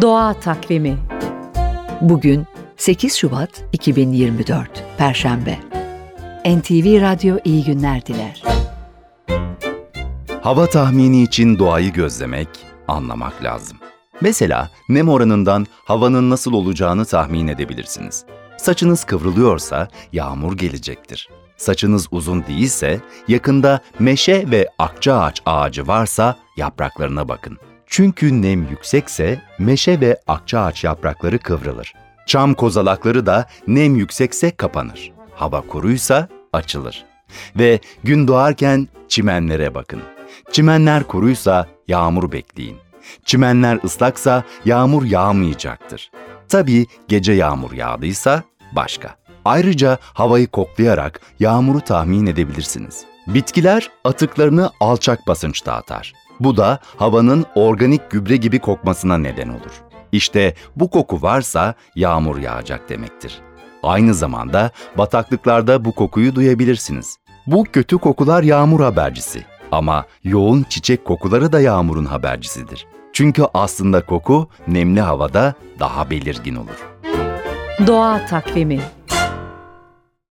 Doğa Takvimi Bugün 8 Şubat 2024 Perşembe NTV Radyo iyi günler diler. Hava tahmini için doğayı gözlemek, anlamak lazım. Mesela nem oranından havanın nasıl olacağını tahmin edebilirsiniz. Saçınız kıvrılıyorsa yağmur gelecektir. Saçınız uzun değilse yakında meşe ve akçaağaç ağacı varsa yapraklarına bakın. Çünkü nem yüksekse meşe ve akçaağaç yaprakları kıvrılır. Çam kozalakları da nem yüksekse kapanır. Hava kuruysa açılır. Ve gün doğarken çimenlere bakın. Çimenler kuruysa yağmur bekleyin. Çimenler ıslaksa yağmur yağmayacaktır. Tabii gece yağmur yağdıysa başka. Ayrıca havayı koklayarak yağmuru tahmin edebilirsiniz. Bitkiler atıklarını alçak basınçta atar. Bu da havanın organik gübre gibi kokmasına neden olur. İşte bu koku varsa yağmur yağacak demektir. Aynı zamanda bataklıklarda bu kokuyu duyabilirsiniz. Bu kötü kokular yağmur habercisi. Ama yoğun çiçek kokuları da yağmurun habercisidir. Çünkü aslında koku nemli havada daha belirgin olur. Doğa Takvimi